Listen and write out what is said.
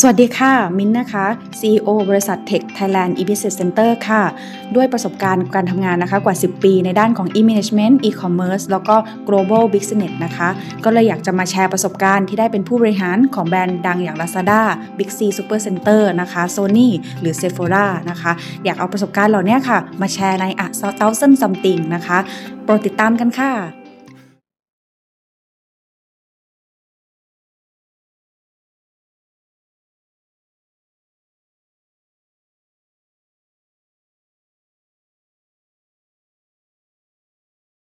สวัสดีค่ะ มิ้นนะคะ CEO บริษัท Tech Thailand e-business center ค่ะ ด้วยประสบการณ์การทำงานนะคะกว่า 10 ปีในด้านของ e-management e-commerce แล้วก็ global business นะคะ ก็เลยอยากจะมาแชร์ประสบการณ์ที่ได้เป็นผู้บริหารของแบรนด์ดังอย่าง Lazada Big C Super Center นะคะ Sony หรือ Sephora นะคะ อยากเอาประสบการณ์เหล่านี้ค่ะ มาแชร์ใน A Thousand Something นะคะ โปรดติดตามกันค่ะ